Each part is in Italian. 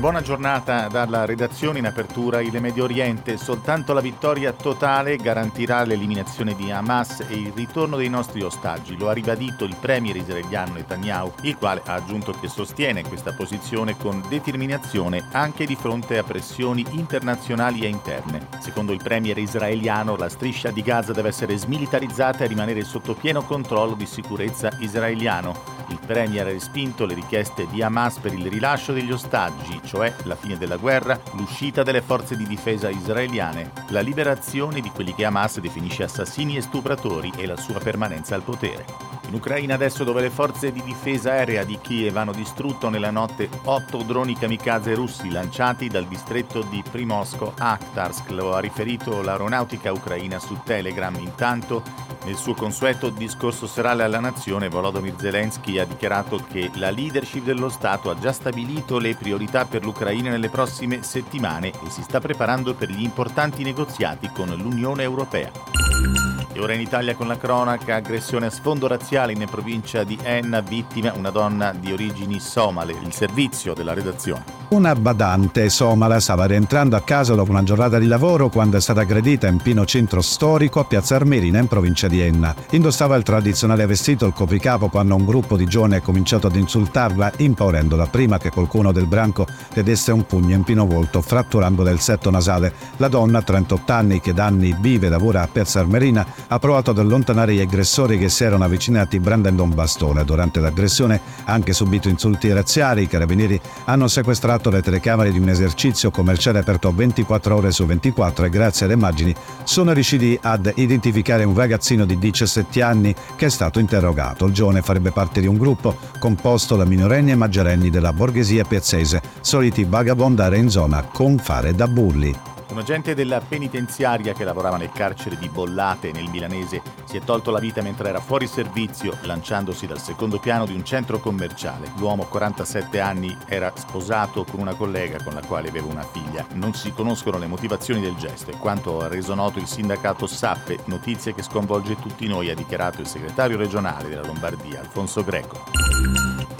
Buona giornata dalla redazione in apertura il Medio Oriente. Soltanto la vittoria totale garantirà l'eliminazione di Hamas e il ritorno dei nostri ostaggi. Lo ha ribadito il premier israeliano Netanyahu, il quale ha aggiunto che sostiene questa posizione con determinazione anche di fronte a pressioni internazionali e interne. Secondo il premier israeliano, la striscia di Gaza deve essere smilitarizzata e rimanere sotto pieno controllo di sicurezza israeliano. Il premier ha respinto le richieste di Hamas per il rilascio degli ostaggi, cioè la fine della guerra, l'uscita delle forze di difesa israeliane, la liberazione di quelli che Hamas definisce assassini e stupratori e la sua permanenza al potere. In Ucraina adesso dove le forze di difesa aerea di Kiev hanno distrutto nella notte otto droni kamikaze russi lanciati dal distretto di Primosko-Akhtarsk, lo ha riferito l'aeronautica ucraina su Telegram. Intanto, nel suo consueto discorso serale alla nazione, Volodymyr Zelensky ha dichiarato che la leadership dello Stato ha già stabilito le priorità per l'Ucraina nelle prossime settimane e si sta preparando per gli importanti negoziati con l'Unione Europea. E ora in Italia con la cronaca, aggressione a sfondo razziale in provincia di Enna, vittima una donna di origini somale, il servizio della redazione. Una badante somala stava rientrando a casa dopo una giornata di lavoro quando è stata aggredita in pieno centro storico a Piazza Armerina in provincia di Enna. Indossava il tradizionale vestito il copricapo quando un gruppo di giovani ha cominciato ad insultarla impaurendola prima che qualcuno del branco le desse un pugno in pieno volto fratturandole il setto nasale. La donna, 38 anni, che da anni vive e lavora a Piazza Armerina, ha provato ad allontanare gli aggressori che si erano avvicinati brandendo un bastone. Durante l'aggressione ha anche subito insulti razziali. I carabinieri hanno sequestrato le telecamere di un esercizio commerciale aperto 24 ore su 24 e grazie alle immagini sono riusciti ad identificare un ragazzino di 17 anni che è stato interrogato. Il giovane farebbe parte di un gruppo composto da minorenni e maggiorenni della borghesia piazzese, soliti vagabondare in zona con fare da bulli. Un agente della penitenziaria che lavorava nel carcere di Bollate nel milanese si è tolto la vita mentre era fuori servizio lanciandosi dal secondo piano di un centro commerciale. L'uomo, 47 anni, era sposato con una collega con la quale aveva una figlia. Non si conoscono le motivazioni del gesto e quanto ha reso noto il sindacato Sappe, notizia che sconvolge tutti noi, ha dichiarato il segretario regionale della Lombardia, Alfonso Greco.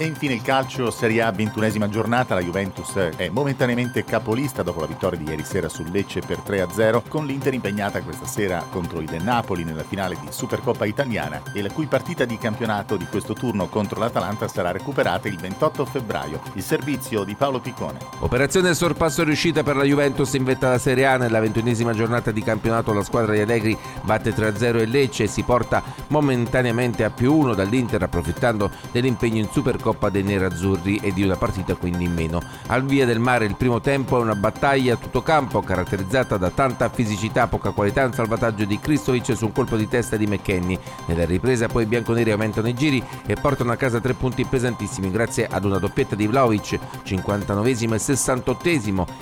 E infine il calcio, Serie A, ventunesima giornata, la Juventus è momentaneamente capolista dopo la vittoria di ieri sera sul Lecce per 3-0, con l'Inter impegnata questa sera contro il Napoli nella finale di Supercoppa italiana e la cui partita di campionato di questo turno contro l'Atalanta sarà recuperata il 28 febbraio. Il servizio di Paolo Piccone. Operazione sorpasso riuscita per la Juventus in vetta alla Serie A nella ventunesima giornata di campionato la squadra di Allegri batte 3-0 il Lecce e si porta momentaneamente a più 1 dall'Inter approfittando dell'impegno in Supercoppa dei nerazzurri e di una partita quindi in meno. Al via del mare il primo tempo è una battaglia a tutto campo caratterizzata da tanta fisicità, poca qualità un salvataggio di Kristovic su un colpo di testa di McKenny. Nella ripresa poi i bianconeri aumentano i giri e portano a casa tre punti pesantissimi grazie ad una doppietta di Vlaovic 59 e 68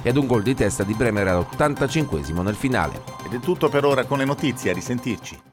e ad un gol di testa di Bremer all'85 nel finale. Ed è tutto per ora con le notizie, a risentirci.